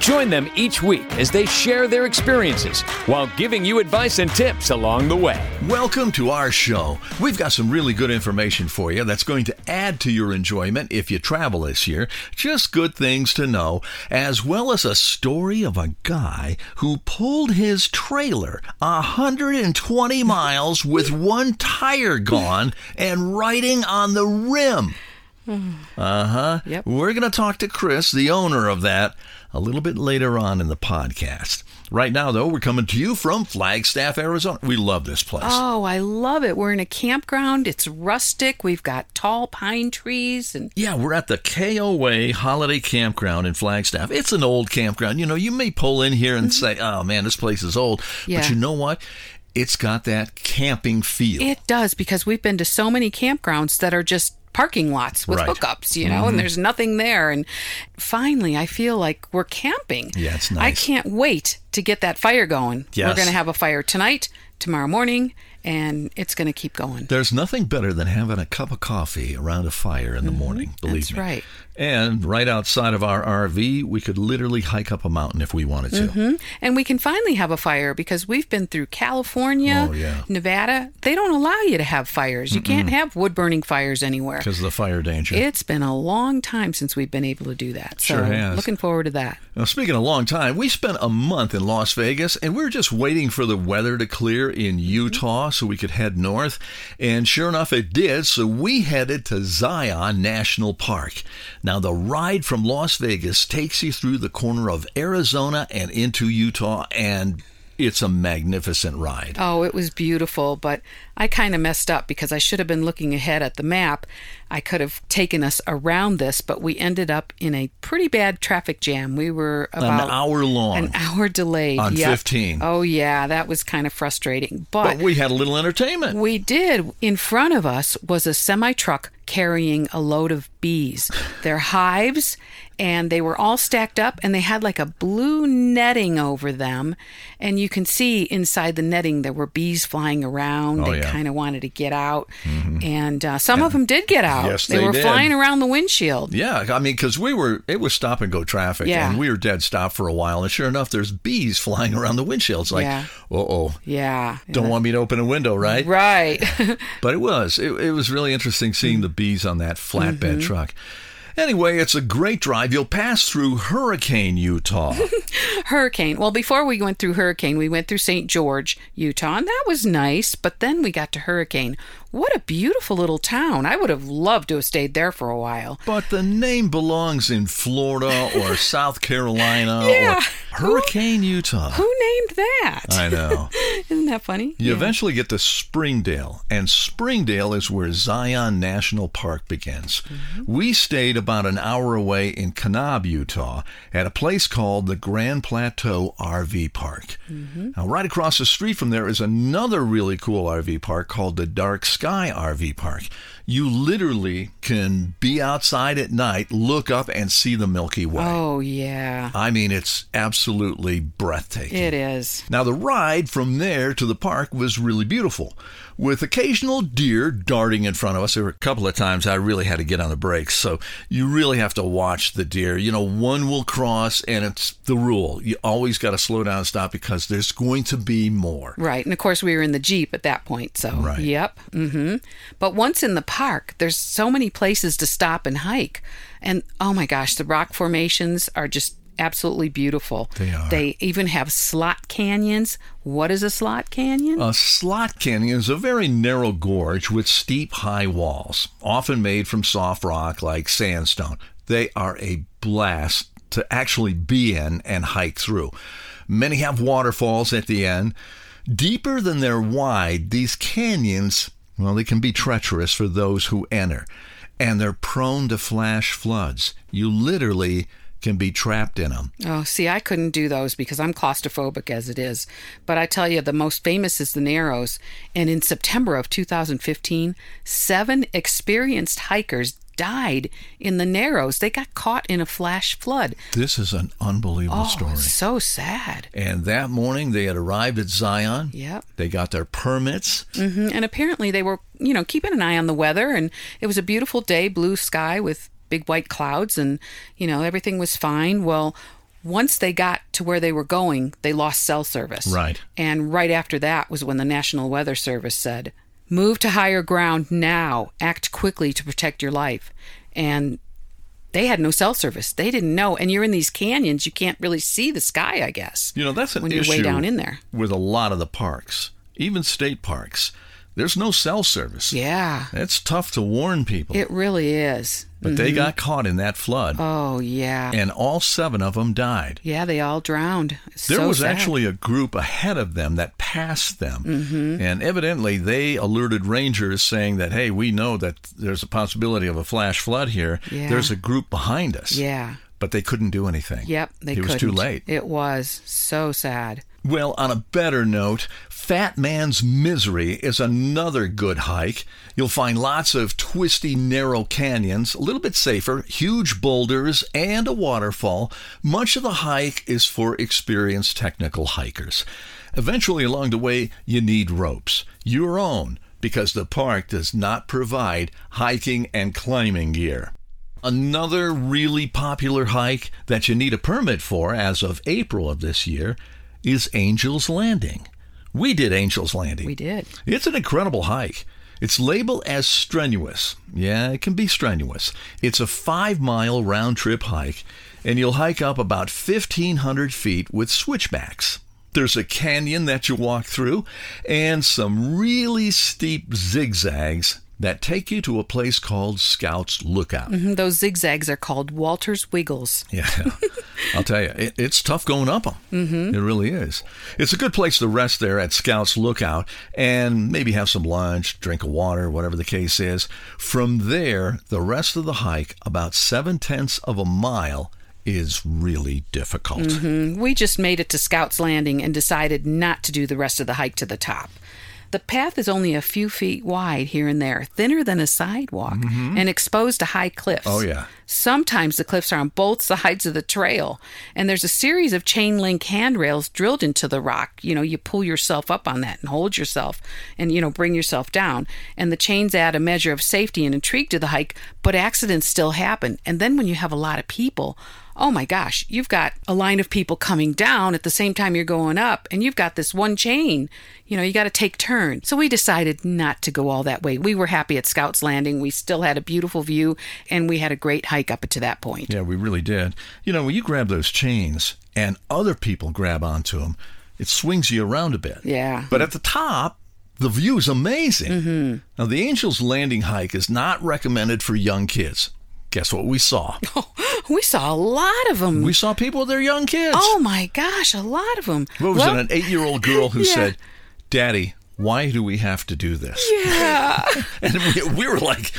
Join them each week as they share their experiences while giving you advice and tips along the way. Welcome to our show. We've got some really good information for you that's going to add to your enjoyment if you travel this year. Just good things to know, as well as a story of a guy who pulled his trailer 120 miles with one tire gone and riding on the rim. Uh huh. Yep. We're going to talk to Chris, the owner of that, a little bit later on in the podcast. Right now, though, we're coming to you from Flagstaff, Arizona. We love this place. Oh, I love it. We're in a campground. It's rustic. We've got tall pine trees and Yeah, we're at the KOA Holiday Campground in Flagstaff. It's an old campground. You know, you may pull in here and say, oh man, this place is old. But Mm-hmm. You know what? It's got that camping feel. it does because we've been to so many campgrounds that are just parking lots with Right. hookups, you know, and there's nothing there. And finally, I feel like we're camping. Yeah, it's nice. I can't wait to get that fire going. We're going to have a fire tonight, tomorrow morning, and it's going to keep going. There's nothing better than having a cup of coffee around a fire in the morning, believe Mm-hmm. That's me. right. And right outside of our RV, we could literally hike up a mountain if we wanted to. Mm-hmm. And we can finally have a fire because we've been through California, Oh, yeah. Nevada. They don't allow you to have fires. You can't have wood burning fires anywhere. Because of the fire danger. It's been a long time since we've been able to do that. So Sure has. looking forward to that. Now, speaking of long time, we spent a month in Las Vegas and we were just waiting for the weather to clear in Utah so we could head north. And sure enough, it did. So we headed to Zion National Park. Now, the ride from Las Vegas takes you through the corner of Arizona and into Utah, and it's a magnificent ride. Oh, it was beautiful, but I kind of messed up because I should have been looking ahead at the map. I could have taken us around this, but we ended up in a pretty bad traffic jam. We were about An hour long. An hour delayed. On Yep. 15. Oh, yeah, that was kind of frustrating. but we had a little entertainment. We did. In front of us was a semi truck carrying a load of bees. They're hives, and they were all stacked up, and they had like a blue netting over them. And you can see inside the netting there were bees flying around. Oh, they yeah. Mm-hmm. kind of wanted to get out, and uh, some of them did get out. Yes, they, they were did. flying around the windshield. Yeah, I mean, because we were, it was stop and go traffic, Yeah. and we were dead stop for a while. And sure enough, there's bees flying around the windshield. It's like, Yeah. uh oh, Yeah. don't want me to open a window, right? Right. But it was, it, it was really interesting seeing the bees on that flatbed Mm-hmm. truck. Anyway, it's a great drive. You'll pass through Hurricane, Utah. Hurricane. Well, before we went through Hurricane, we went through St. George, Utah, and that was nice. But then we got to Hurricane. What a beautiful little town. I would have loved to have stayed there for a while. but the name belongs in Florida or South Carolina Yeah. or Hurricane, Utah. Who named that? I know. Isn't that funny? You Yeah. eventually get to Springdale, and Springdale is where Zion National Park begins. Mm-hmm. We stayed about an hour away in Kanab, Utah, at a place called the Grand Plateau RV Park. Mm-hmm. Now, right across the street from there is another really cool RV park called the Dark Sky RV Park. You literally can be outside at night, look up, and see the Milky Way. Oh, yeah. I mean, it's absolutely breathtaking. It is. Now, the ride from there to the park was really beautiful, with occasional deer darting in front of us. There were a couple of times I really had to get on the brakes, so you really have to watch the deer. You know, one will cross, and it's the rule. You always got to slow down and stop because there's going to be more. Right. And of course, we were in the Jeep at that point. So, Right. yep. hmm But once in the park, there's so many places to stop and hike. And oh my gosh, the rock formations are just absolutely beautiful. They are. They even have slot canyons. What is a slot canyon? A slot canyon is a very narrow gorge with steep, high walls, often made from soft rock like sandstone. They are a blast to actually be in and hike through. Many have waterfalls at the end. Deeper than they're wide, these canyons, well, they can be treacherous for those who enter. And they're prone to flash floods. You literally can be trapped in them. Oh, see, I couldn't do those because I'm claustrophobic as it is. But I tell you, the most famous is the Narrows. And in September of 2015, seven experienced hikers died in the Narrows. They got caught in a flash flood. This is an unbelievable Oh, story. so sad. And that morning they had arrived at Zion. Yep. They got their permits. Mm-hmm. And apparently they were, you know, keeping an eye on the weather. And it was a beautiful day, blue sky with big white clouds, and, you know, everything was fine. Well, once they got to where they were going, they lost cell service. Right. And right after that was when the National Weather Service said, move to higher ground now, act quickly to protect your life. And they had no cell service. They didn't know. And you're in these canyons, you can't really see the sky, I guess. You know, that's an when you're issue way down in there. with a lot of the parks, even state parks. There's no cell service. Yeah, It's tough to warn people. it really is. But they got caught in that flood, Oh, yeah. and all seven of them died. Yeah, they all drowned. It's There so was sad. actually a group ahead of them that passed them. Mm-hmm. And evidently, they alerted rangers saying that, hey, we know that there's a possibility of a flash flood here. Yeah. There's a group behind us. Yeah. But they couldn't do anything. Yep, they It was couldn't. too late. It was so sad. Well, on a better note, Fat Man's Misery is another good hike. You'll find lots of twisty, narrow canyons, a little bit safer, huge boulders, and a waterfall. Much of the hike is for experienced technical hikers. Eventually, along the way, you need ropes, your own, because the park does not provide hiking and climbing gear. Another really popular hike that you need a permit for as of April of this year is Angel's Landing. We did Angel's Landing. We did. It's an incredible hike. It's labeled as strenuous. Yeah, it can be strenuous. It's a five mile round trip hike, and you'll hike up about 1,500 feet with switchbacks. There's a canyon that you walk through, and some really steep zigzags that take you to a place called Scouts Lookout. Mhm, Those zigzags are called Walter's Wiggles. Yeah, I'll tell you, it, it's tough going up them. Mm-hmm. It really is. It's a good place to rest there at Scouts Lookout and maybe have some lunch, drink of water, whatever the case is. From there, the rest of the hike, about seven tenths of a mile, is really difficult. Mm, We just made it to Scouts Landing and decided not to do the rest of the hike to the top. The path is only a few feet wide here and there, thinner than a sidewalk, and exposed to high cliffs. Mm-hmm. Oh, yeah. Sometimes the cliffs are on both sides of the trail, and there's a series of chain link handrails drilled into the rock. You know, you pull yourself up on that and hold yourself and, you know, bring yourself down. And the chains add a measure of safety and intrigue to the hike, but accidents still happen. And then when you have a lot of people, oh my gosh, you've got a line of people coming down at the same time you're going up, and you've got this one chain. You know, you got to take turns. So we decided not to go all that way. We were happy at Scouts Landing. We still had a beautiful view, and we had a great hike up to that point. Yeah, we really did. You know, when you grab those chains and other people grab onto them, it swings you around a bit. Yeah. But at the top, the view is amazing. Mm-hmm. Now, the Angels Landing hike is not recommended for young kids. Guess what we saw? We saw a lot of them. We saw people with their young kids. oh my gosh, a lot of them. what was it? An eight-year-old girl who Yeah. said, "Daddy, why do we have to do this?" Yeah, And we, we were like,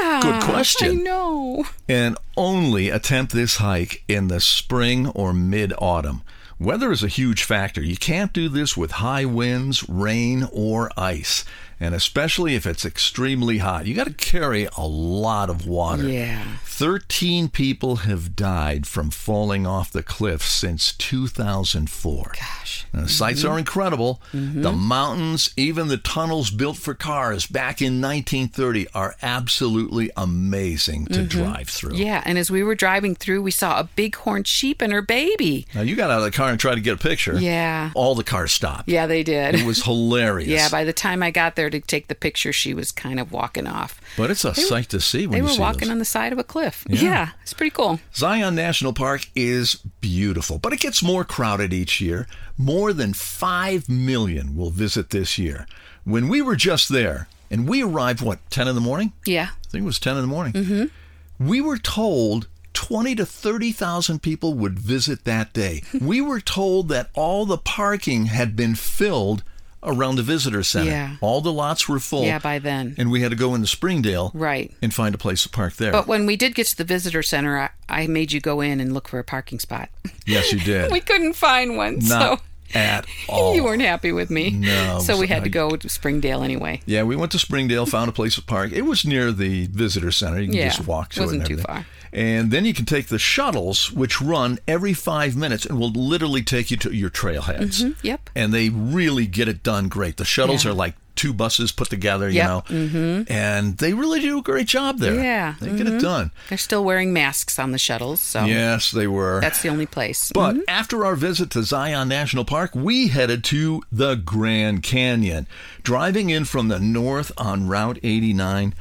yeah. Good question. I know. and only attempt this hike in the spring or mid autumn. Weather is a huge factor. You can't do this with high winds, rain, or ice. And especially if it's extremely hot, you got to carry a lot of water. Yeah. 13 people have died from falling off the cliff since 2004. Gosh. Now, the sights are incredible. Mm-hmm. The mountains, even the tunnels built for cars back in 1930 are absolutely amazing to drive through. Yeah, and as we were driving through, we saw a bighorn sheep and her baby. Now, you got out of the car and tried to get a picture. Yeah. All the cars stopped. Yeah, they did. It was hilarious. yeah, by the time I got there to take the picture, she was kind of walking off. but it's a They were- sight to see when They you were walking those. on the side of a cliff. Yeah. Yeah. it's pretty cool. Zion National Park is beautiful, but it gets more crowded each year. More than 5 million will visit this year. When we were just there, and we arrived, what, 10 in the morning? Yeah. I think it was 10 in the morning. Mm-hmm. We were told 20 to 30,000 people would visit that day. we were told that all the parking had been filled around the visitor center. Yeah. All the lots were full. Yeah, by then. And we had to go into Springdale Right. and find a place to park there. But when we did get to the visitor center, I, I made you go in and look for a parking spot. yes, you did. we couldn't find one, Not so at all. you weren't happy with me. No, So we had I- to go to Springdale anyway. Yeah, we went to Springdale, found a place to park. It was near the visitor center. You can Yeah, just walk to wasn't it. and too far. And then you can take the shuttles, which run every five minutes and will literally take you to your trailheads. Mm-hmm. Yep. And they really get it done great. The shuttles Yeah. are like two buses put together, you Yep. know. Mm-hmm. And they really do a great job there. Yeah, They get it mm-hmm. done. They're still wearing masks on the shuttles, so Yes, they were. that's the only place. But mm-hmm. after our visit to Zion National Park, we headed to the Grand Canyon. Driving in from the north on Route 89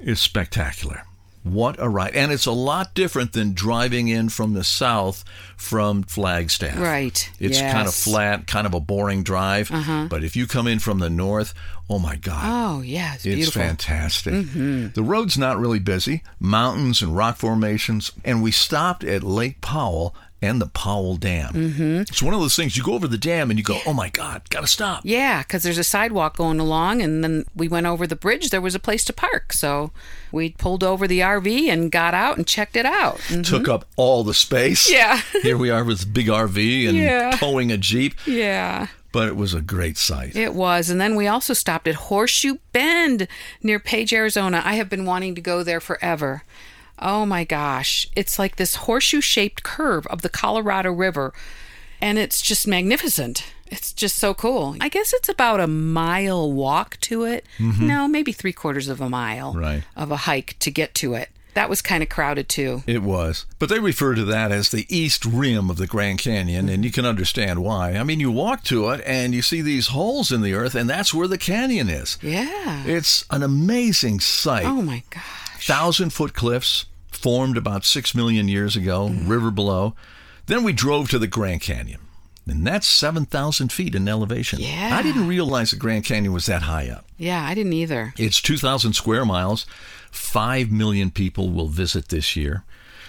is spectacular. What a ride. And it's a lot different than driving in from the south from Flagstaff. Right. It's kind of flat, kind of a boring drive. Uh-huh. But if you come in from the north, oh my God. oh yeah, it's It's beautiful. Mm-hmm. fantastic. The road's not really busy, mountains and rock formations, and we stopped at Lake Powell and the Powell Dam. Mm-hmm. It's one of those things you go over the dam and you go, oh my God, gotta stop. Yeah, because there's a sidewalk going along, and then we went over the bridge. There was a place to park, so we pulled over the RV and got out and checked it out. Mhm. Took up all the space. Yeah. Here we are with big RV and Yeah. towing a Jeep, Yeah, but it was a great sight. it was. And then we also stopped at Horseshoe Bend near Page, Arizona. I have been wanting to go there forever. Oh my gosh. It's like this horseshoe shaped curve of the Colorado River, and it's just magnificent. It's just so cool. I guess it's about a mile walk to it. Mm-hmm. No, maybe three quarters of a mile Right. of a hike to get to it. That was kind of crowded too. It was. But they refer to that as the east rim of the Grand Canyon, and you can understand why. I mean, you walk to it and you see these holes in the earth, and that's where the canyon is. Yeah. It's an amazing sight. Oh my gosh. thousand foot cliffs formed about six million years ago, Mm-hmm. river below. Then we drove to the Grand Canyon, and that's 7,000 feet in elevation. Yeah. I didn't realize the Grand Canyon was that high up. Yeah, I didn't either. It's 2,000 square miles. Five million people will visit this year.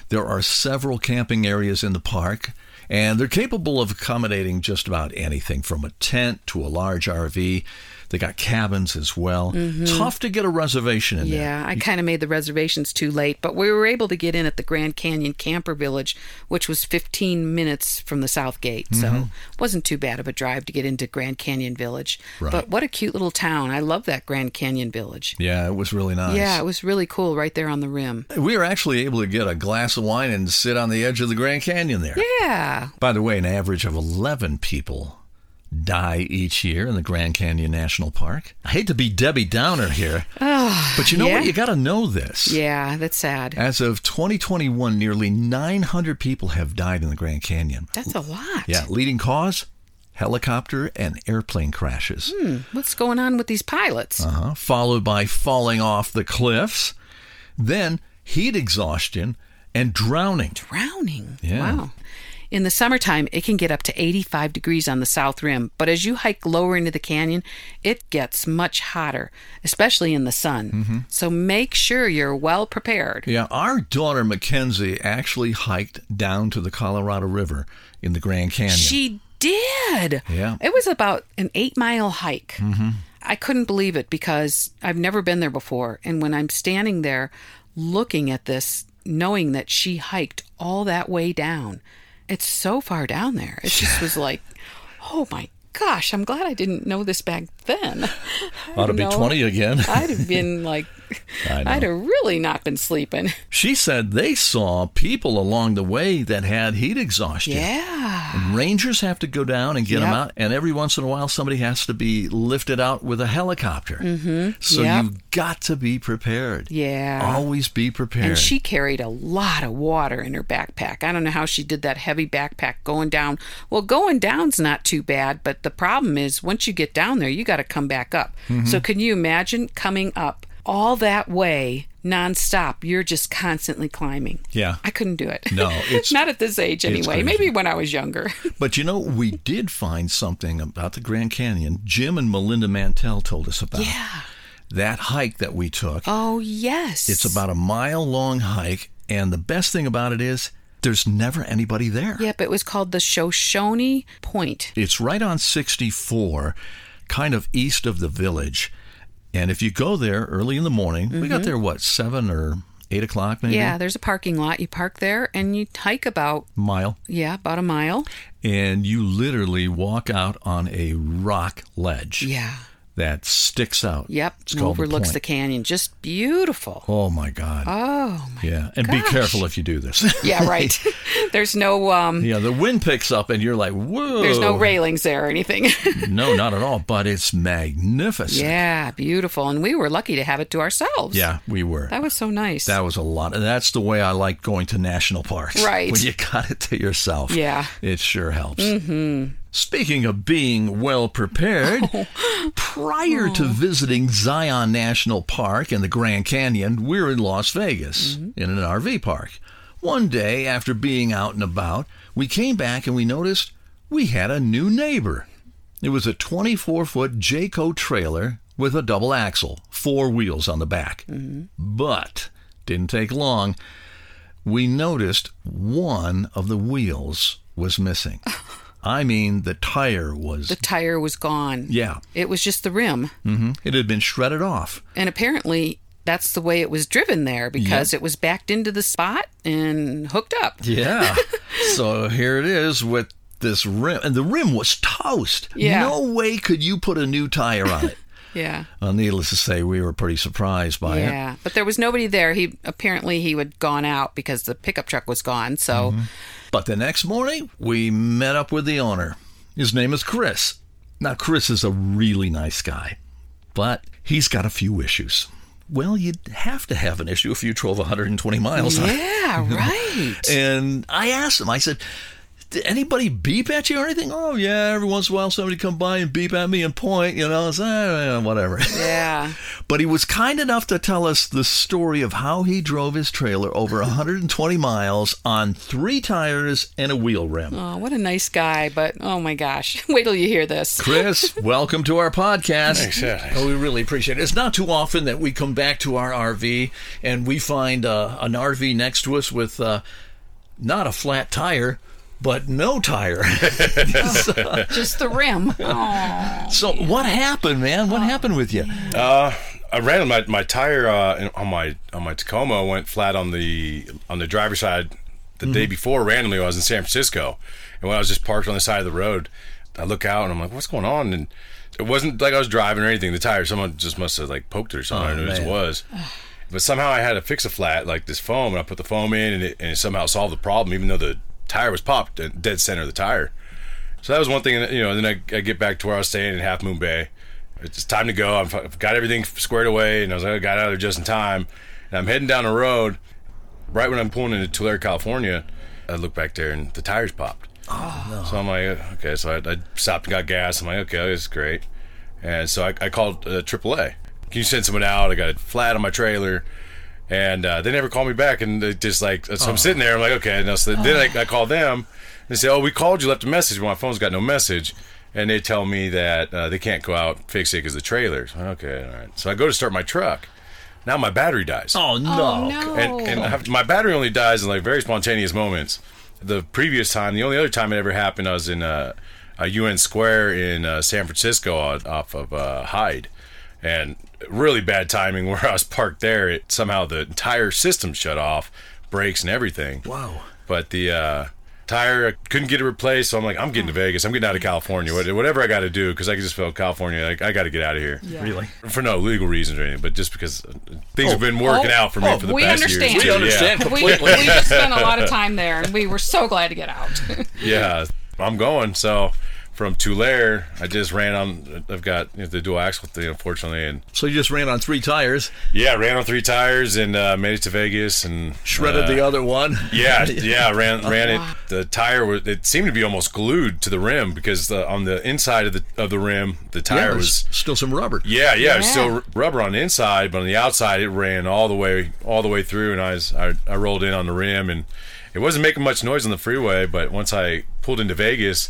There are several camping areas in the park, and they're capable of accommodating just about anything from a tent to a large RV. They got cabins as well. Tough to get a reservation in there. Mm-hmm. Yeah, I kind of made the reservations too late, but we were able to get in at the Grand Canyon Camper Village, which was 15 minutes from the South Gate. Mm-hmm. So it wasn't too bad of a drive to get into Grand Canyon Village. Right. But what a cute little town. I love that Grand Canyon Village. Yeah, it was really nice. Yeah, it was really cool right there on the rim. We were actually able to get a glass of wine and sit on the edge of the Grand Canyon there. Yeah. By the way, an average of 11 people die each year in the Grand Canyon National Park. I hate to be Debbie Downer here, but you know yeah. what? You got to know this. Yeah, that's sad. As of 2021, nearly 900 people have died in the Grand Canyon. That's a lot. Yeah, leading cause helicopter and airplane crashes. Hmm, What's going on with these pilots? Uh-huh. Followed by falling off the cliffs, then heat exhaustion and drowning. Drowning. Yeah. Wow. In the summertime, it can get up to 85 degrees on the south rim, but as you hike lower into the canyon, it gets much hotter, especially in the sun. Mm-hmm. So make sure you're well prepared. Yeah, our daughter Mackenzie actually hiked down to the Colorado River in the Grand Canyon. She did. Yeah. It was about an eight mile hike. Mm-hmm. I couldn't believe it because I've never been there before. And when I'm standing there looking at this, knowing that she hiked all that way down, it's so far down there. It just was like, oh my gosh, I'm glad I didn't know this back then. I Ought to be know. 20 again. I'd have been like, I I'd have really not been sleeping. She said they saw people along the way that had heat exhaustion. Yeah. And rangers have to go down and get them out, and every once in a while somebody has to be lifted out with a helicopter. Mm-hmm. So Yep. you've got to be prepared. Yeah. Always be prepared. And she carried a lot of water in her backpack. I don't know how she did that heavy backpack going down. Well, going down's not too bad, but the problem is once you get down there, you got to come back up. Mm-hmm. So can you imagine coming up all that way nonstop? You're just constantly climbing. Yeah. I couldn't do it. No, it's- not at this age anyway. Maybe when I was younger. But you know, we did find something about the Grand Canyon. Jim and Melinda Mantell told us about yeah. that hike that we took. Oh, yes. It's about a mile long hike, And the best thing about it is there's never anybody there. Yep, it was called the Shoshone Point. It's right on 64, kind of east of the village. And if you go there early in the morning, we got mm-hmm. there, what, 7 or 8 o'clock maybe? Yeah, there's a parking lot. You park there and you hike about, Mile. yeah, about a mile. And you literally walk out on a rock ledge Yeah. That sticks out. Yep. It's and the overlooks the, Point. canyon. Just beautiful. Oh my God. Oh, my. yeah. And be careful if you do this. Yeah, right. there's no um yeah, the wind picks up and you're like, whoa. there's no railings there or anything. No, not at all. But it's magnificent. yeah, beautiful. And we were lucky to have it to ourselves. Yeah, we were. That was so nice. That was a lot. And that's the way I like going to national parks. Right. When you got it to yourself. Yeah. It sure helps. Mm-hmm. Speaking of being well prepared, oh. prior to oh. visiting Zion National Park and the Grand Canyon, we're in Las Vegas mm-hmm. in an RV park. One day, after being out and about, we came back and we noticed we had a new neighbor. It was a 24 foot Jayco trailer with a double axle, four wheels on the back. Mm-hmm. But didn't take long. We noticed one of the wheels was missing. I mean, the tire was. the tire was gone. yeah, It was just the rim. hmm it had been shredded off. And apparently that's the way it was driven there because it was backed into the spot and hooked up. Yeah. so here it is with this rim, and the rim was toast. Yeah. No way could you put a new tire on it. Yeah. well, needless to say, we were pretty surprised by it. Yeah. But there was nobody there. He apparently he had gone out because the pickup truck was gone. So But the next morning, we met up with the owner. His name is Chris. Now, Chris is a really nice guy, but he's got a few issues. Well, you'd have to have an issue if you drove 120 miles. Yeah, right. And I asked him, I said, did anybody beep at you or anything? Oh, yeah, every once in a while somebody come by and beep at me and point, you know, it's, eh, whatever. Yeah. But he was kind enough to tell us the story of how he drove his trailer over 120 miles on three tires and a wheel rim. Oh, what a nice guy. But oh my gosh. Wait till you hear this. Chris, welcome to our podcast. Thanks, yeah. Oh, we really appreciate it. It's not too often that we come back to our RV and we find uh, an RV next to us with uh, not a flat tire, but no tire. Just the rim. Oh. so, what happened, man? What happened with you? Uh, I ran my my tire uh, on my on my Tacoma went flat on the on the driver's side the day before. Randomly, I was in San Francisco, and when I was just parked on the side of the road, I look out and I'm like, "What's going on?" And it wasn't like I was driving or anything. The tire, someone just must have like poked it or something. I Oh, didn't know what man. it was. But somehow I had to fix a flat like this foam, and I put the foam in, and it, and it somehow solved the problem, even though the tire was popped dead center of the tire. So that was one thing, you know. Then I, I get back to where I was staying in Half Moon Bay. It's time to go. I've, I've got everything squared away, and I was like, I got out of there just in time. And I'm heading down the road. Right when I'm pulling into Tulare, California, I look back there, and the tires popped. Oh no! So I'm like, okay. So I, I stopped and got gas. I'm like, okay, this is great. And so I, I called uh, AAA. Can you send someone out? I got it flat on my trailer. And uh, they never called me back, and they just like so I'm sitting there. I'm like, okay. And so then I, I called them. They say, oh, we called you, left a message, but my phone's got no message. And they tell me that uh, they can't go out fix it because the trailers. Okay, all right. So I go to start my truck. Now my battery dies Oh, no. no. and, and I have, my battery only dies in like very spontaneous moments. The previous time, the only other time it ever happened, I was in uh, a Union Square in uh, San Francisco off of uh, Hyde, and really bad timing where I was parked there. It somehow the entire system shut off, brakes and everything. Wow. But the uh, tire I couldn't get it replaced, so I'm like, I'm getting to Vegas. I'm getting out of California. Whatever I got to do, because I can just felt California. Like, I got to get out of here. Really? For no legal reasons or anything, but just because uh, things have been working Oh, out for me oh, for the we past understand. years. We understand. Yeah. We, we just spent a lot of time there and we were so glad to get out. yeah, I'm going. So from Tulare, I just ran on. I've got you know, the dual axle thing, unfortunately, and So you just ran on three tires, yeah, ran on three tires and uh, made it to Vegas and shredded uh, the other one. Yeah, yeah, ran ran it. The tire was it seemed to be almost glued to the rim because the, on the inside of the of the rim, the tire there's was still some rubber. yeah, yeah, it was still r- rubber on the inside, but on the outside it ran all the way all the way through, and I was I, I rolled in on the rim, and it wasn't making much noise on the freeway, but once I pulled into Vegas,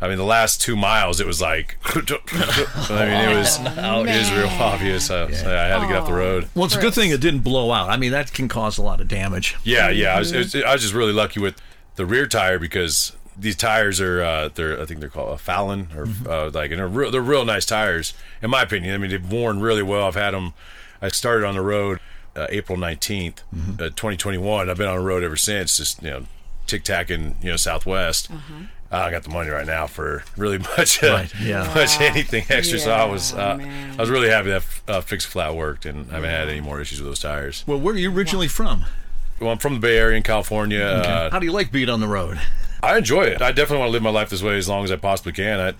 I mean, the last two miles, it was like, I mean, it was it was real obvious. So, so I had to get off the road. Well, it's a good thing it didn't blow out. I mean, that can cause a lot of damage. Yeah, yeah. I was, it was, I was just really lucky with the rear tire because these tires are uh, they're I think they're called a Fallon or uh, like and they're real, they're real nice tires in my opinion. I mean, they've worn really well. I've had them. I started on the road uh, April 19th, uh, 2021. I've been on the road ever since. Just you know, tic tacking you know Southwest. Uh, I got the money right now for really much, uh, Right, yeah. much anything extra. so I was, uh. I was really happy that uh, fix flat worked, and I haven't had any more issues with those tires. Well, where are you originally from? Well, I'm from the Bay Area in California. Uh, How do you like being on the road? I enjoy it. I definitely want to live my life this way as long as I possibly can. I,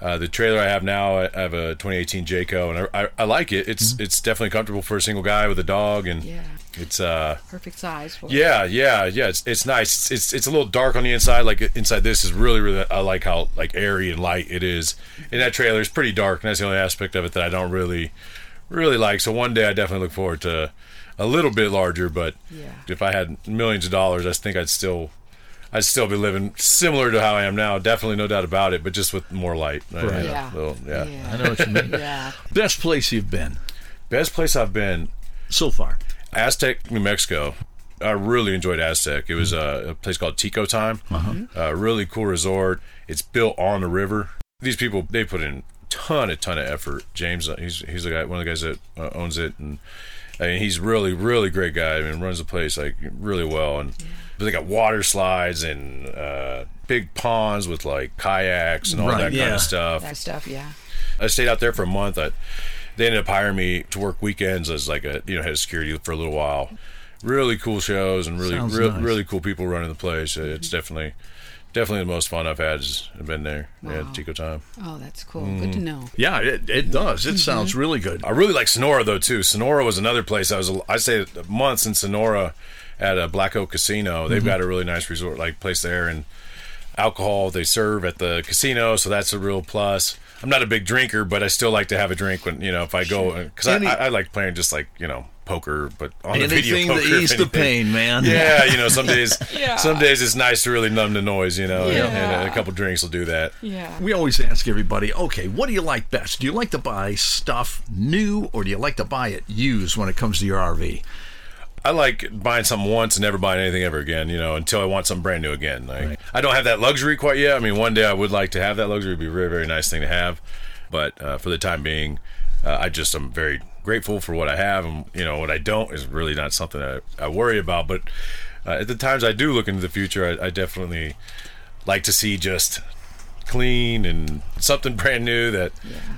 uh, the trailer I have now, I have a 2018 Jayco, and I, I, I like it. It's it's definitely comfortable for a single guy with a dog, and Yeah. it's uh Perfect size. For yeah yeah yeah it's it's nice. It's, it's it's a little dark on the inside. Like inside this is really really I like how like airy and light it is. And that trailer is pretty dark, and that's the only aspect of it that I don't really really like. So one day I definitely look forward to a little bit larger, but Yeah. if I had millions of dollars, I think I'd still I'd still be living similar to how I am now. Definitely, no doubt about it, but just with more light. Right. you know, Yeah. little- yeah. I know what you mean. Yeah. Best place you've been Best place I've been, so far? Aztec, New Mexico. I really enjoyed Aztec. It was uh, a place called Tico Time. Uh A really cool resort. It's built on the river. These people they put in ton a ton of effort. James, uh, he's he's the guy, one of the guys that uh, owns it, and I mean he's really really great guy. I mean runs the place like really well, and but they got water slides and uh, big ponds with like kayaks and all Right, that kind of stuff. That stuff. Yeah. I stayed out there for a month. I, they ended up hiring me to work weekends as like a you know head of security for a little while. Really cool shows and really Sounds re- nice. really cool people running the place. It's definitely definitely the most fun I've had. Has been there. Yeah, Wow. Tico time. Oh, that's cool. Good to know. Yeah, it, it does. It sounds really good. I really like Sonora though too. Sonora was another place I was. I stayed months in Sonora at a Black Oak Casino. They've mm-hmm. got a really nice resort like place there and alcohol they serve at the casino, so that's a real plus. I'm not a big drinker, but I still like to have a drink when you know if I go because I, I, I like playing just like you know poker, but on the video Anything poker. to ease the pain, man. Yeah, you know, some days, yeah. some days it's nice to really numb the noise, you know, and, and a couple drinks will do that. Yeah. We always ask everybody, okay, what do you like best? Do you like to buy stuff new or do you like to buy it used when it comes to your RV? I like buying something once and never buying anything ever again, you know, until I want something brand new again. Like, I don't have that luxury quite yet. I mean, one day I would like to have that luxury. It'd be a very, very nice thing to have. But uh, for the time being, uh, I just am very grateful for what I have. And, you know, what I don't is really not something that I, I worry about. But uh, at the times I do look into the future, I, I definitely like to see just clean and something brand new that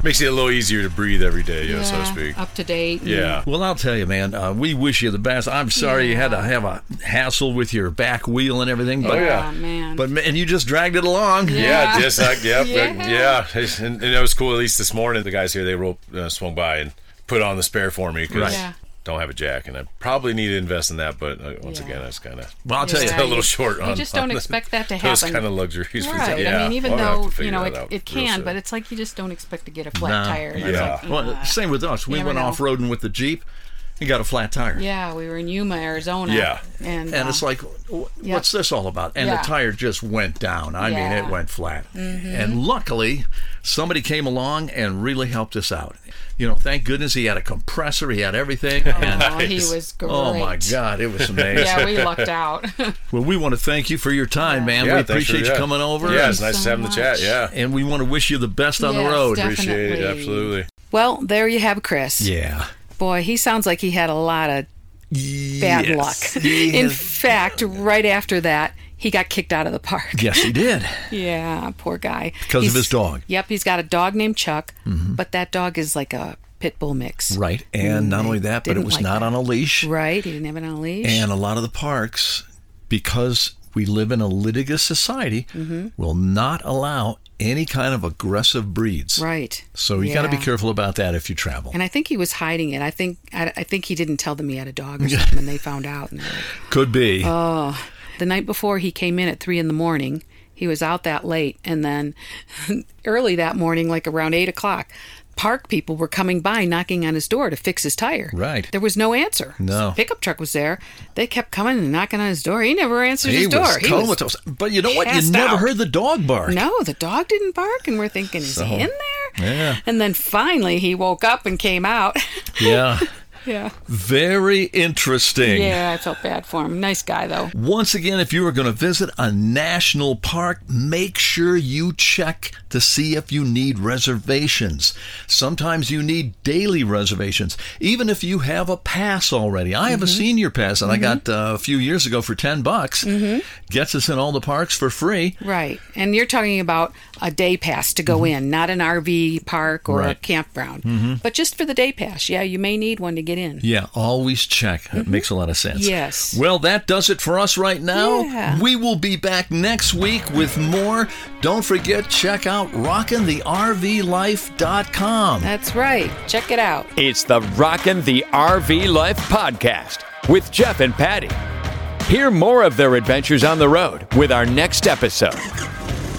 makes it a little easier to breathe every day, you know, so to speak. Up to date. and- Yeah. Well, I'll tell you, man, uh, we wish you the best. I'm sorry you had to have a hassle with your back wheel and everything, but, Oh, yeah. man. but man, you just dragged it along. Yeah, Yeah. just like yep, Yeah. yeah, yeah. And, and it was cool. At least this morning, the guys here they rolled, uh, swung by and put on the spare for me because Right. Yeah. don't have a jack, and I probably need to invest in that. But uh, once Yeah. again, it's kind of Well, I'll tell you, Yeah, a little you- short. you on just don't on expect that to happen. Those happen. kind of luxuries. for Right. yeah. I mean, even I'll though you know it, it can, but it's like you just don't expect to get a flat No. tire. Yeah. like, Well, same with us. We went off roading with the Jeep. You got a flat tire. yeah, we were in Yuma, Arizona. Yeah. and And uh, it's like, wh- Yeah. what's this all about? And Yeah. the tire just went down. I mean, Yeah. Mm-hmm. it went flat. And luckily, somebody came along and really helped us out. You know, thank goodness he had a compressor, he had everything. and oh, he was great. oh my God, it was amazing. Yeah, we lucked out. Well, we want to thank you for your time, man. Yeah, we thanks for- appreciate you yeah. coming over. Yeah, it's nice so to have the chat. Yeah, and we want to wish you the best on the Yes, road. definitely. appreciate it. Absolutely. well, there you have Chris. Yeah. Boy, he sounds like he had a lot of bad Yes. luck. In fact, right after that, he got kicked out of the park. yes, he did. Yeah, poor guy. Because of his dog. Mm-hmm. Yep, he's got a dog named Chuck, but that dog is like a pit bull mix. Right. And not only that, but it was like not that. on a leash. Right, he didn't have it on a leash. And a lot of the parks, because we live in a litigious society, Mm-hmm. will not allow any kind of aggressive breeds. right. So you got to be careful about that if you travel. And I think he was hiding it. I think I, I think he didn't tell them he had a dog or something, and they found out. And like, Could be. Oh. the night before he came in at three in the morning, he was out that late, and then early that morning, like around eight o'clock, park people were coming by knocking on his door to fix his tire. Right. There was no answer. No. His pickup truck was there. They kept coming and knocking on his door. He never answered He his door. was He was comatose. But you know what? You never out. heard the dog bark. No, the dog didn't bark, and we're thinking, is So, he in there? yeah. And then finally, he woke up and came out. Yeah. yeah. Very interesting. Yeah, I felt bad for him. Nice guy, though. Once again, if you are going to visit a national park, make sure you check to see if you need reservations. Sometimes you need daily reservations, even if you have a pass already. I have a mm-hmm. senior pass that I mm-hmm. got uh, a few years ago for 10 bucks. Mm-hmm. Gets us in all the parks for free. Right. And you're talking about a day pass to go mm-hmm. in, not an RV park or a Right. campground, mm-hmm. but just for the day pass. Yeah, you may need one to get in. Yeah, always check. It mm-hmm. makes a lot of sense. Yes. Well, that does it for us right now. Yeah. We will be back next week with more. Don't forget, check out rockintheRVLife.com. That's right. Check it out. It's the Rockin' the RV Life podcast with Jeff and Patti. Hear more of their adventures on the road with our next episode.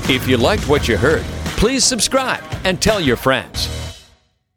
If you liked what you heard, please subscribe and tell your friends.